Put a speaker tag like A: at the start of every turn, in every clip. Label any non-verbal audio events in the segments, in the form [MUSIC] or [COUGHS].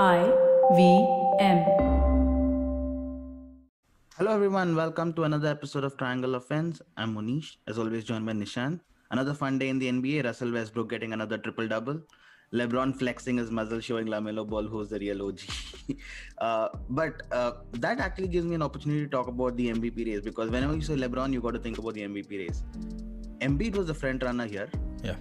A: I V M.
B: Hello everyone, welcome to another episode of Triangle Offense. I'm Monish, as always joined by Nishant. Another fun day in the NBA. Russell Westbrook getting another triple double. LeBron flexing his muzzle, showing Lamelo Ball who's the real OG. [LAUGHS] uh, but uh, that actually gives me an opportunity to talk about the MVP race because whenever you say LeBron, you got to think about the MVP race. Embiid was the front runner here,
C: Yeah.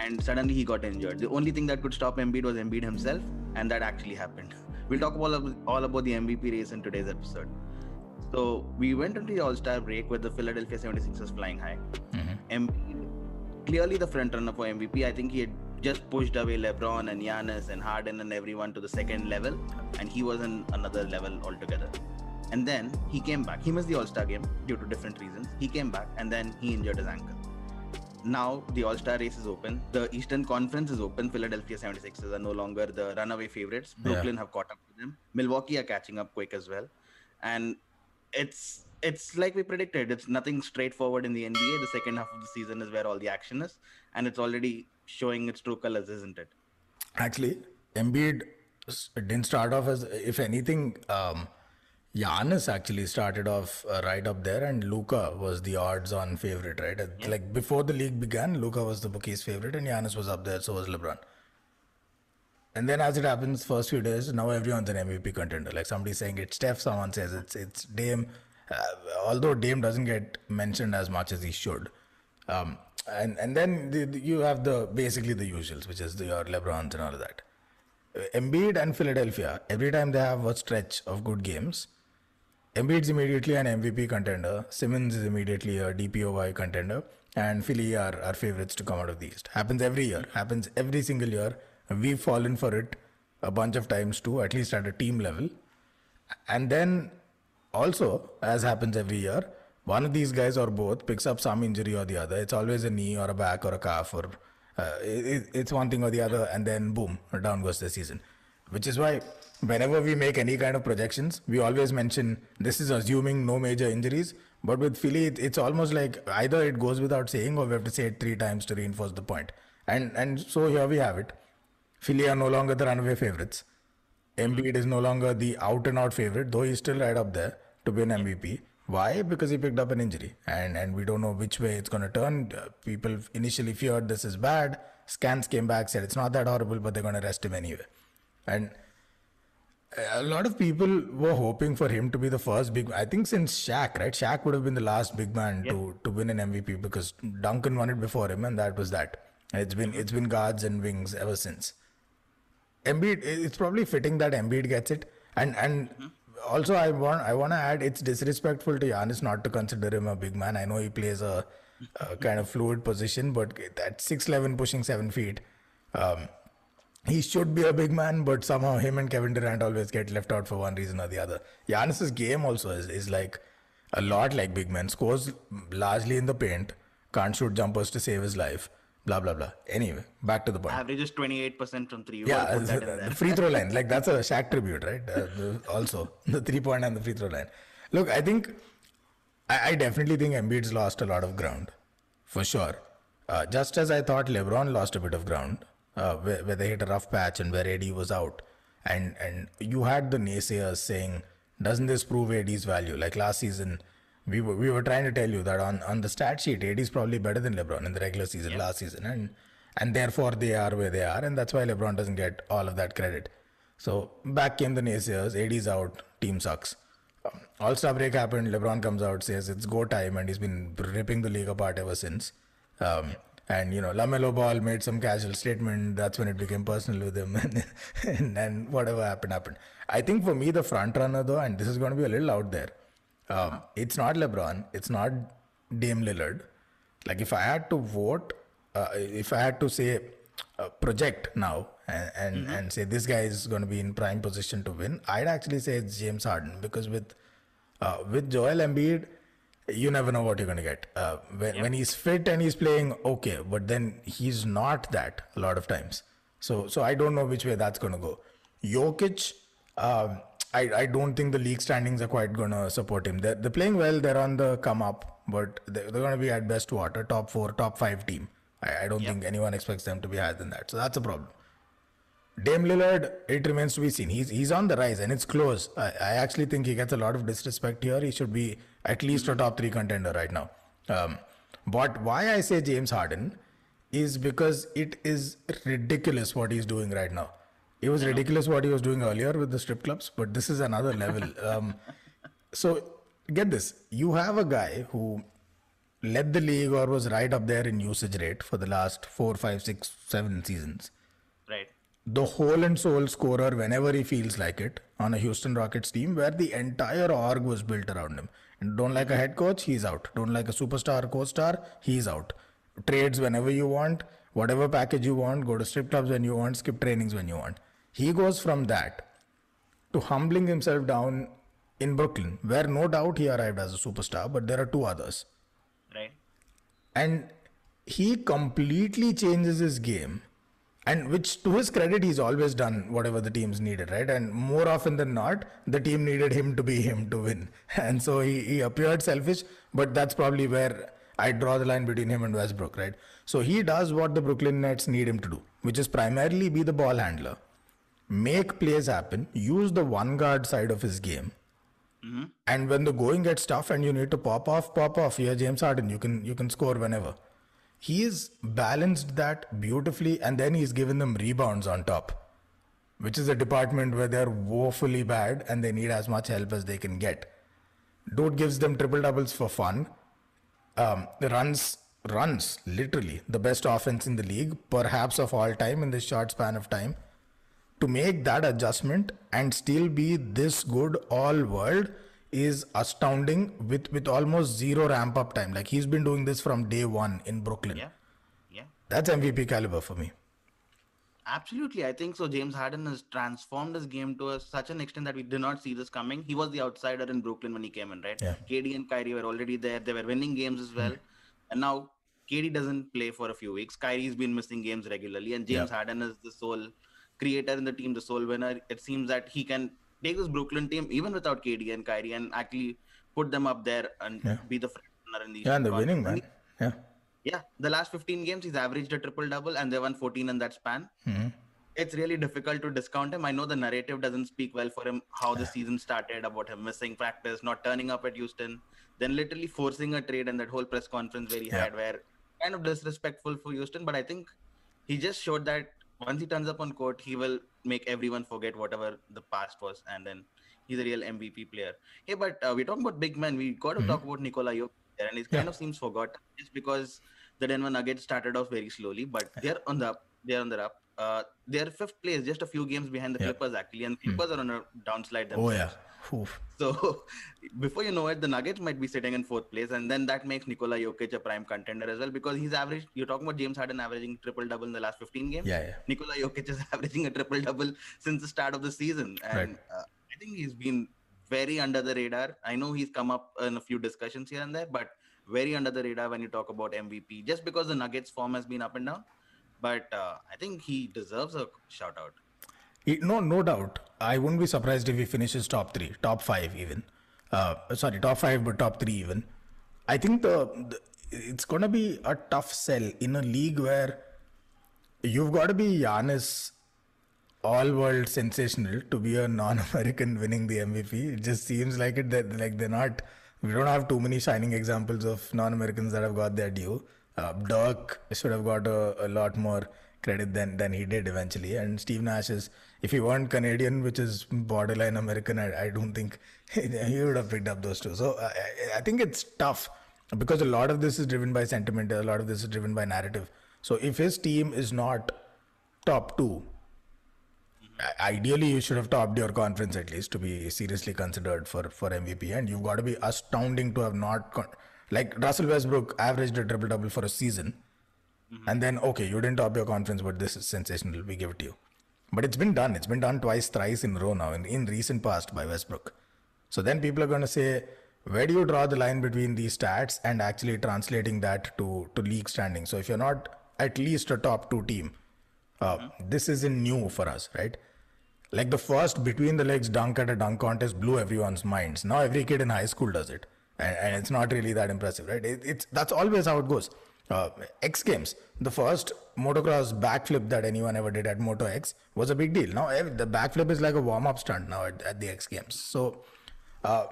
B: And suddenly he got injured. The only thing that could stop Embiid was Embiid himself, and that actually happened. [LAUGHS] We'll talk all, all about the MVP race in today's episode. So we went into the All Star break with the Philadelphia 76ers flying high. Mm-hmm. Embiid, clearly the front runner for MVP. I think he had just pushed away LeBron and Giannis and Harden and everyone to the second level, and he was in another level altogether. And then he came back. He missed the All Star game due to different reasons. He came back and then he injured his ankle. Now the All Star race is open. The Eastern Conference is open. Philadelphia 76ers are no longer the runaway favorites.
C: Yeah.
B: Brooklyn have caught up with them. Milwaukee are catching up quick as well. And it's it's like we predicted. It's nothing straightforward in the NBA. The second half of the season is where all the action is, and it's already showing its true colors, isn't it?
C: Actually, Embiid didn't start off as, if anything, um, Giannis actually started off uh, right up there, and Luka was the odds-on favorite, right? Uh, Like before the league began, Luka was the bookies' favorite, and Giannis was up there. So was LeBron. And then, as it happens, first few days, now everyone's an MVP contender. Like somebody saying it's Steph, someone says it's it's Dame. Uh, although Dame doesn't get mentioned as much as he should, um, and and then the, the- you have the basically the usuals, which is the, your LeBrons and all of that. Uh, Embiid and Philadelphia, every time they have a stretch of good games, Embiid's immediately an MVP contender. Simmons is immediately a DPOY contender. And Philly are, are favorites to come out of the East. Happens every year. Happens every single year. We've fallen for it a bunch of times too, at least at a team level. And then also, as happens every year, one of these guys or both picks up some injury or the other. It's always a knee or a back or a calf or uh, it, it's one thing or the other, and then boom, down goes the season. Which is why whenever we make any kind of projections, we always mention this is assuming no major injuries. But with Philly, it, it's almost like either it goes without saying or we have to say it three times to reinforce the point. And and so here we have it. Philly are no longer the runaway favorites. Embiid is no longer the out and out favorite, though he's still right up there to be an MVP. Why? Because he picked up an injury, and and we don't know which way it's going to turn. Uh, people initially feared this is bad. Scans came back said it's not that horrible, but they're going to rest him anyway. And a lot of people were hoping for him to be the first big. I think since Shaq, right? Shaq would have been the last big man to to win an MVP because Duncan won it before him, and that was that. It's been it's been guards and wings ever since. Embiid, it's probably fitting that Embiid gets it, and and also I want I want to add it's disrespectful to Giannis not to consider him a big man. I know he plays a, a kind of fluid position, but at six eleven, pushing seven feet, um, he should be a big man. But somehow him and Kevin Durant always get left out for one reason or the other. Giannis's game also is, is like a lot like big men. Scores largely in the paint, can't shoot jumpers to save his life. Blah blah blah. Anyway, back to the point.
B: Average is 28% from three. You
C: Yeah,
B: gotta put that in
C: the, the free throw [LAUGHS] line, like that's a Shaq tribute, right? Uh, the, also, [LAUGHS] the three point and the free throw line. Look, I think, I, I definitely think Embiid's lost a lot of ground, for sure. Uh, just as I thought LeBron lost a bit of ground, uh, where, where they hit a rough patch and where AD was out, and and you had the naysayers saying, doesn't this prove AD's value? Like last season, we were we were trying to tell you that on, on the stat sheet, AD is probably better than LeBron in the regular season last season, and and therefore they are where they are, and that's why LeBron doesn't get all of that credit. So back came the naysayers. AD's out, team sucks. All Star break happened. LeBron comes out, says it's go time, and he's been ripping the league apart ever since. Um, and you know, Lamelo Ball made some casual statement. That's when it became personal with him, and, [LAUGHS] and, and whatever happened happened. I think for me, the front runner though, and this is going to be a little out there. Um, it's not LeBron. It's not Dame Lillard. Like if I had to vote, uh, if I had to say uh, project now and and, and say this guy is going to be in prime position to win, I'd actually say it's James Harden because with uh, with Joel Embiid, you never know what you're going to get. Uh, when, when he's fit and he's playing okay, but then he's not that a lot of times. So so I don't know which way that's going to go. Jokic, um, I, I don't think the league standings are quite going to support him. They're, they're playing well. They're on the come up, but they're, they're going to be at best what a top four, top five team. I, I don't think anyone expects them to be higher than that. So that's a problem. Dame Lillard, it remains to be seen. He's he's on the rise and it's close. I, I actually think he gets a lot of disrespect here. He should be at least a top three contender right now. Um, but why I say James Harden is because it is ridiculous what he's doing right now. It was ridiculous what he was doing earlier with the strip clubs, but this is another level. [LAUGHS] Um, so get this: you have a guy who led the league or was right up there in usage rate for the last four, five, six, seven seasons. The whole and soul scorer whenever he feels like it on a Houston Rockets team where the entire org was built around him. And don't like a head coach, he's out. Don't like a superstar co-star, he's out. Trades whenever you want, whatever package you want, go to strip clubs when you want, skip trainings when you want. He goes from that to humbling himself down in Brooklyn, where no doubt he arrived as a superstar, but there are two others
B: Right.
C: and he completely changes his game and which to his credit he's always done whatever the teams needed right and more often than not the team needed him to be him to win [LAUGHS] and so he, he appeared selfish but that's probably where i draw the line between him and westbrook right so he does what the brooklyn nets need him to do which is primarily be the ball handler make plays happen use the one guard side of his game mm-hmm. and when the going gets tough and you need to pop off, pop off. You're James Harden. You can you can score whenever. He's balanced that beautifully, and then he's given them rebounds on top, which is a department where they're woefully bad and they need as much help as they can get. Dude gives them triple doubles for fun. Um, runs runs literally the best offense in the league, perhaps of all time in this short span of time to make that adjustment and still be this good all world is astounding with with almost zero ramp up time like he's been doing this from day one in brooklyn
B: Yeah. Yeah.
C: that's mvp caliber for me
B: Absolutely, I think so. James Harden has transformed his game to a, such an extent that we did not see this coming. He was the outsider in Brooklyn when he came in, right?
C: Yeah.
B: KD and Kyrie were already there. They were winning games as well, hmm. and now KD doesn't play for a few weeks. Kyrie's been missing games regularly, and James
C: Yeah.
B: Harden is the sole creator in the team, the sole winner. It seems that he can take this Brooklyn team even without KD and Kyrie and actually put them up there and
C: Yeah.
B: be the front runner in these.
C: yeah and they're winning man yeah
B: Yeah, the last 15 games he's averaged a triple double and they won 14 in that span.
C: Mm-hmm.
B: It's really difficult to discount him. I know the narrative doesn't speak well for him how the season started about him missing practice, not turning up at Houston, then literally forcing a trade and that whole press conference where he
C: Yeah.
B: had where kind of disrespectful for Houston. But I think he just showed that once he turns up on court, he will make everyone forget whatever the past was, and then he's a real MVP player. Hey, but uh, we're talking about big men. We got to talk about Nikola Jokic, and it kind
C: Yeah.
B: of seems forgotten just because the Denver Nuggets started off very slowly, but they're on the up. They're on the up. Uh, they're fifth place, just a few games behind the
C: Yeah.
B: Clippers actually, and Clippers are on a downslide
C: oh
B: themselves.
C: yeah Oof.
B: So [LAUGHS] before you know it, the Nuggets might be sitting in fourth place, and then that makes Nikola Jokic a prime contender as well because he's averaged. You're talking about James Harden averaging triple double in the last 15 games.
C: yeah yeah
B: Nikola Jokic is [LAUGHS] averaging a triple double since the start of the season, and
C: Right.
B: uh, I think he's been very under the radar. I know he's come up in a few discussions here and there, but very under the radar when you talk about MVP, just because the Nuggets form has been up and down. But uh, I think he deserves a shout out.
C: No, no doubt. I wouldn't be surprised if he finishes top three, top five even. Uh, sorry, top five, but top three even. I think the, the it's gonna be a tough sell in a league where you've got to be Giannis, all-world sensational to be a non-American [LAUGHS] winning the MVP. It just seems like it that like they're not. We don't have too many shining examples of non-Americans that have got their due. Uh, Dirk should have got a, a lot more credit than than he did eventually. And Steve Nash is, if he weren't Canadian, which is borderline American, I, I don't think [LAUGHS] he would have picked up those two. So I, I- think it's tough because a lot of this is driven by sentiment. A lot of this is driven by narrative. So if his team is not top two, ideally you should have topped your conference at least to be seriously considered for for MVP. And you've got to be astounding to have not con- like Russell Westbrook averaged a triple double for a season, mm-hmm. and then okay, you didn't top your conference, but this is sensational. We give it to you. But it's been done. It's been done twice, thrice in a row now in, in recent past by Westbrook. So then people are going to say, where do you draw the line between these stats and actually translating that to, to league standing? So if you're not at least a top two team, uh, this isn't new for us, right? Like the first between the legs dunk at a dunk contest blew everyone's minds. Now every kid in high school does it, and, and it's not really that impressive, right? It, it's that's always how it goes. uh, X Games, the first motocross backflip that anyone ever did at Moto X was a big deal. Now the backflip is like a warm up stunt now at, at the X Games. So uh,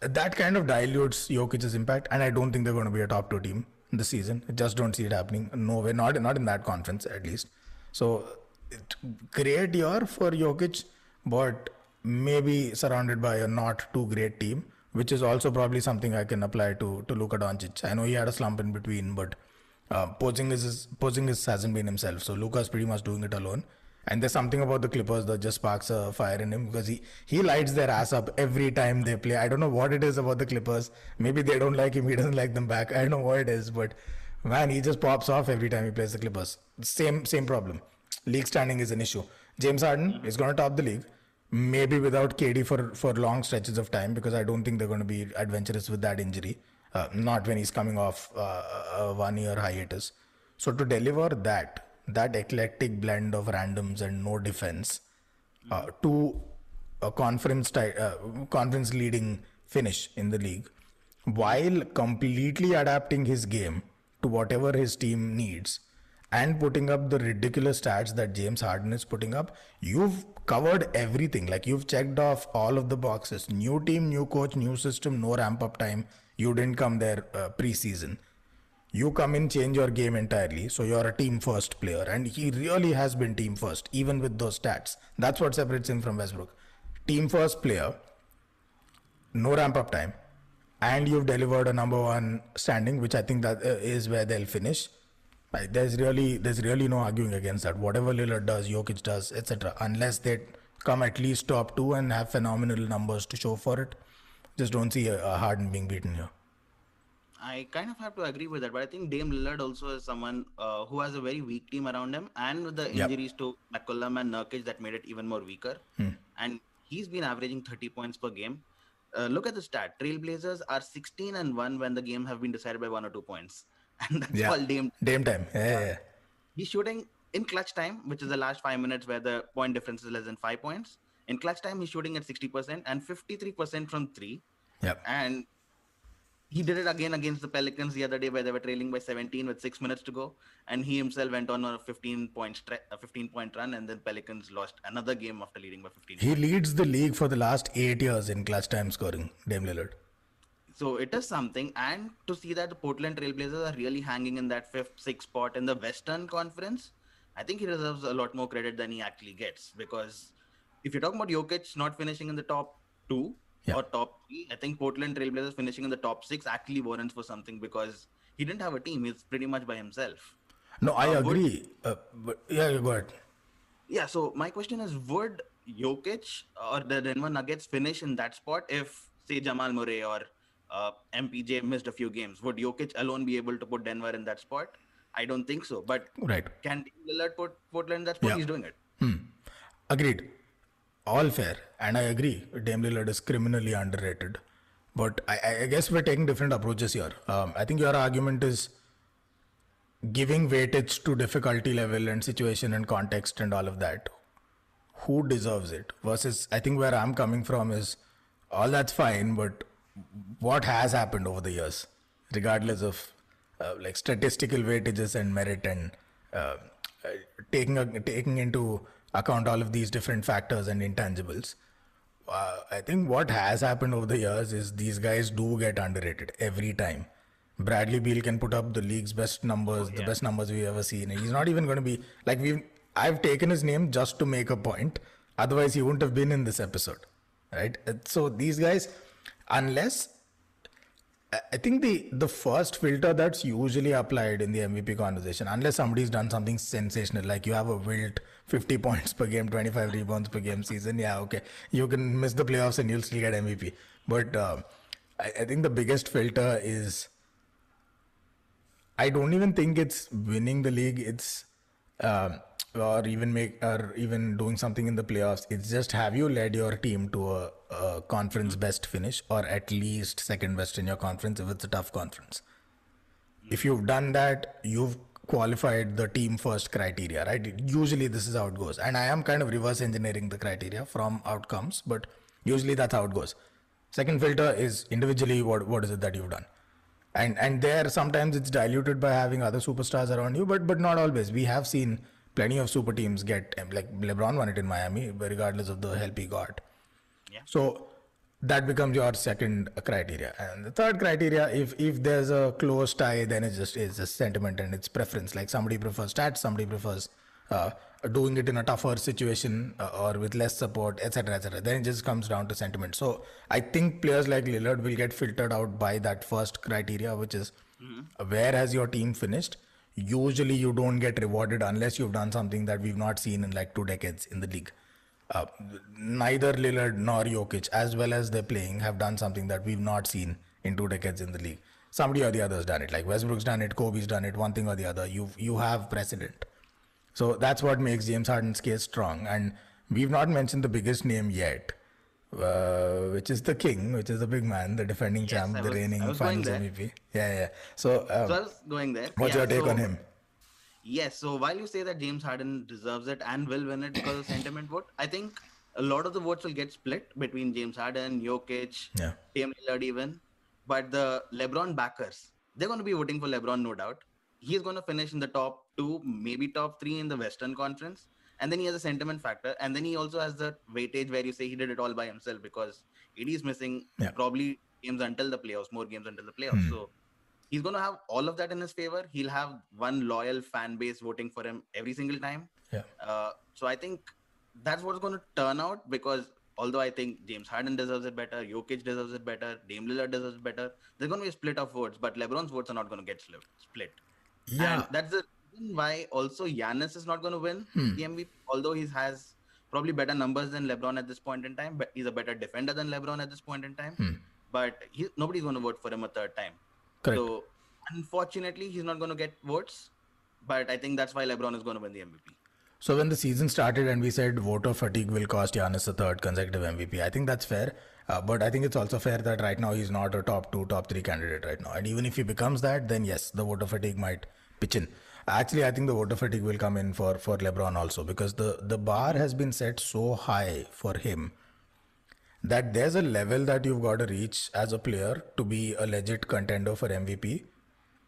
C: that kind of dilutes Jokic's impact, and I don't think they're going to be a top two team this season. I just don't see it happening. No way, not not in that conference at least. So it, great year for Jokic, but maybe surrounded by a not too great team, which is also probably something I can apply to to Luka Doncic. I know he had a slump in between, but uh, Porzingis is Porzingis hasn't been himself, so Luka's pretty much doing it alone. And there's something about the Clippers that just sparks a fire in him because he, he lights their ass up every time they play. I don't know what it is about the Clippers. Maybe they don't like him, he doesn't like them back. I don't know what it is, but man, he just pops off every time he plays the Clippers. Same same problem. League standing is an issue. James Harden is going to top the league, maybe without KD for, for long stretches of time because I don't think they're going to be adventurous with that injury. Uh, not when he's coming off uh, a one year hiatus. So to deliver that, that eclectic blend of randoms and no defense uh, to a conference ti- uh, conference leading finish in the league while completely adapting his game to whatever his team needs and putting up the ridiculous stats that James Harden is putting up you've covered everything. Like you've checked off all of the boxes. New team new coach new system no ramp up time you didn't come there uh, preseason. You come in change your game entirely so you're a team first player. And he really has been team first even with those stats. That's what separates him from westbrook. Team first player no ramp up time and you've delivered a number one standing which i think that uh, is where they'll finish. Like, there's really there's really no arguing against that. Whatever lillard does jokic does etc unless they come at least top two and have phenomenal numbers to show for it just don't see a, a harden being beaten here
B: I kind of have to agree with that, but I think Dame Lillard also is someone uh, who has a very weak team around him, and with the
C: Yep.
B: injuries to McCollum and Nurkic that made it even more weaker. And he's been averaging 30 points per game. Uh, look at the stat: Trailblazers are 16 and one when the game have been decided by one or two points, [LAUGHS] and that's
C: yeah
B: all Dame.
C: Dame time yeah, yeah, yeah.
B: He's shooting in clutch time, which is the last five minutes where the point difference is less than five points. In clutch time, he's shooting at 60% and 53% from three.
C: Yep.
B: And he did it again against the Pelicans the other day where they were trailing by 17 with six minutes to go. And he himself went on a 15 point stre- a 15 point run, and then Pelicans lost another game after leading by 15.
C: He leads the league for the last eight years in clutch time scoring, Dame Lillard.
B: So it is something, and to see that the Portland Trailblazers are really hanging in that fifth, sixth spot in the Western Conference, I think he deserves a lot more credit than he actually gets. Because if you're talking about Jokic not finishing in the top two
C: Yeah.
B: or top three, I think Portland Trailblazers finishing in the top six actually warrants for something because he didn't have a team; he's pretty much by himself.
C: No, I
B: Uh, would-
C: agree. Uh, but yeah, ahead.
B: Yeah. So my question is, would Jokic or the Denver Nuggets finish in that spot if, say, Jamal Murray or uh, MPJ missed a few games? Would Jokic alone be able to put Denver in that spot? I don't think so. But
C: Right.
B: can Lillard put Portland in that spot?
C: Yeah.
B: He's doing it. Hmm.
C: Agreed. All fair. And I agree. Dame Lillard is criminally underrated. But I, I- guess we're taking different approaches here. Um, I think your argument is giving weightage to difficulty level and situation and context and all of that. Who deserves it? Versus, I think where I'm coming from is all that's fine, but what has happened over the years, regardless of uh, like statistical weightages and merit and uh, uh, taking a, taking into account all of these different factors and intangibles. Uh, I think what has happened over the years is these guys do get underrated every time. Bradley Beal can put up the league's best numbers, the best numbers we've ever seen. He's not even going to be like we've. I've taken his name just to make a point. Otherwise, he wouldn't have been in this episode, right? Uh, So these guys, unless I- think the the first filter that's usually applied in the MVP conversation, unless somebody's done something sensational, like you have a wilt 50 [LAUGHS] points per game, 25 rebounds per game season, yeah, okay, you can miss the playoffs and you'll still get MVP. But uh, I, I think the biggest filter is I don't even think it's winning the league. It's um, or even make or even doing something in the playoffs. It's just have you led your team to a, conference best finish or at least second best in your conference if it's a tough conference. If you've done that, you've qualified the team first criteria, right? Usually this is how it goes. And I am kind of reverse engineering the criteria from outcomes, but usually that's how it goes. Second filter is individually what what is it that you've done? and and there sometimes it's diluted by having other superstars around you, but but not always. We have seen plenty of super teams get like LeBron won it in Miami, regardless of the help he got.
B: Yeah.
C: So that becomes your second criteria, and the third criteria, if if there's a close tie, then it's just it's just sentiment and it's preference. Like somebody prefers stats, somebody prefers uh, doing it in a tougher situation uh, or with less support, etc., etc. Then it just comes down to sentiment. So I think players like Lillard will get filtered out by that first criteria, which is where has your team finished. Usually, you don't get rewarded unless you've done something that we've not seen in like two decades in the league. Uh, neither Lillard nor Jokic, as well as they're playing, have done something that we've not seen in two decades in the league. Somebody or the other's done it. Like Westbrook's done it, Kobe's done it, one thing or the other. You you have precedent. So that's what makes James Harden's case strong. And we've not mentioned the biggest name yet, uh, which is the king, which is the big man, the defending champ,
B: I
C: the reigning finals. MVP. Yeah, yeah. So, um,
B: So I was going there.
C: what's
B: Yeah,
C: your take
B: so-
C: on him?
B: Yes. So while you say that James Harden deserves it and will win it because of [COUGHS] sentiment vote, I think a lot of the votes will get split between James Harden, Jokic,
C: Yeah.
B: Dame Lillard even. But the LeBron backers, they're going to be voting for LeBron, no doubt. He's going to finish in the top two, maybe top three in the Western Conference. And then he has a sentiment factor. And then he also has the weightage where you say he did it all by himself because AD is missing
C: Yeah.
B: probably games until the playoffs, more games until the playoffs. Hmm. So he's going to have all of that in his favor. He'll have one loyal fan base voting for him every single time.
C: Yeah.
B: Uh, so I think that's what's going to turn out because although I think James Harden deserves it better, Jokic deserves it better, Dame Lillard deserves it better, there's going to be a split of votes, but LeBron's votes are not going to get split.
C: Yeah.
B: And that's the reason why also Giannis is not going to win
C: Hmm.
B: the MVP, although he has probably better numbers than LeBron at this point in time, but he's a better defender than LeBron at this point in time. But he, nobody's going to vote for him a third time.
C: Correct.
B: So unfortunately, he's not going to get votes. But I think that's why LeBron is going to win the MVP.
C: So when the season started and we said voter fatigue will cost Giannis the third consecutive MVP, I think that's fair. Uh, but I think it's also fair that right now he's not a top two, top three candidate right now. And even if he becomes that, then yes, the voter fatigue might pitch in. Actually, I think the voter fatigue will come in for for LeBron also because the the bar has been set so high for him that there's a level that you've got to reach as a player to be a legit contender for MVP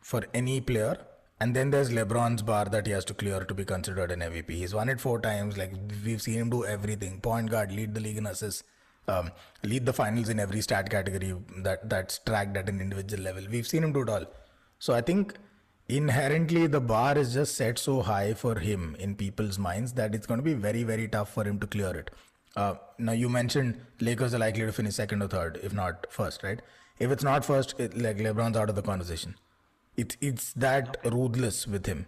C: for any player. And then there's LeBron's bar that he has to clear to be considered an MVP. He's won it four times. Like we've seen him do everything: point guard, lead the league in assists, um, lead the finals in every stat category that that's tracked at an individual level. We've seen him do it all. So I think inherently the bar is just set so high for him in people's minds that it's going to be very very tough for him to clear it. Uh, now you mentioned Lakers are likely to finish second or third, if not first, right? If it's not first, it, like LeBron's out of the conversation. It's it's that ruthless with him.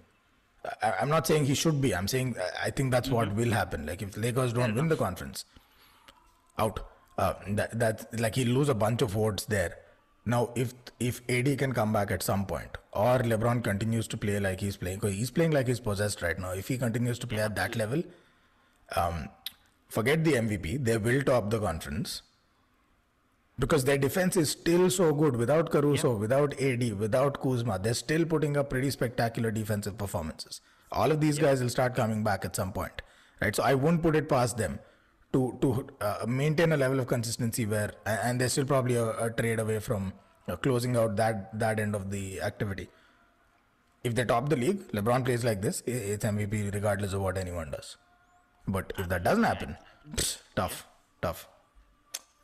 C: I, I'm not saying he should be. I'm saying I- think that's what will happen. Like if Lakers don't win the conference, out. Uh, that that like he'll lose a bunch of votes there. Now, if if AD can come back at some point, or LeBron continues to play like he's playing, he's playing like he's possessed right now. If he continues to play at that level, um, forget the MVP. They will top the conference because their defense is still so good without Caruso, without AD, without Kuzma. They're still putting up pretty spectacular defensive performances. All of these guys will start coming back at some point, right? So I wouldn't put it past them to to uh, maintain a level of consistency where, and they're still probably a, a trade away from uh, closing out that that end of the activity. If they top the league, LeBron plays like this, it's MVP regardless of what anyone does. But if that doesn't happen, psh, tough, tough.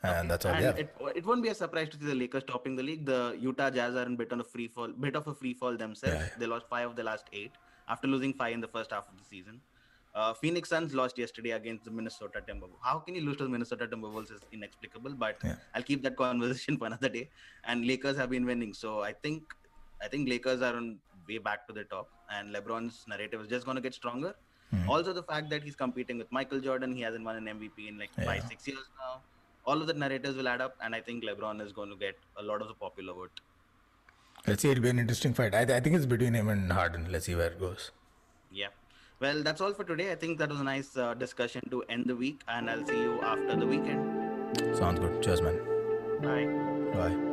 C: And that's all have.
B: it, it won't be a surprise to see the Lakers topping the league. The Utah Jazz are in bit on a free fall, bit of a free fall themselves.
C: Yeah, yeah.
B: They lost five of the last eight after losing five in the first half of the season. Uh, Phoenix Suns lost yesterday against the Minnesota Timberwolves. How can you lose to the Minnesota Timberwolves is inexplicable, but
C: Yeah.
B: I'll keep that [LAUGHS] conversation for another day. And Lakers have been winning, so I think I think Lakers are on way back to the top, and LeBron's narrative is just going to get stronger.
C: Hmm.
B: Also, the fact that he's competing with Michael Jordan, he hasn't won an MVP in like five, six years now. All of the narratives will add up, and I think LeBron is going to get a lot of the popular vote.
C: Let's see, it'll be an interesting fight. I, I think it's between him and Harden. Let's see where it goes.
B: Yeah. Well, that's all for today. I think that was a nice uh, discussion to end the week, and I'll see you after the weekend.
C: Sounds good. Cheers, man.
B: Bye.
C: Bye.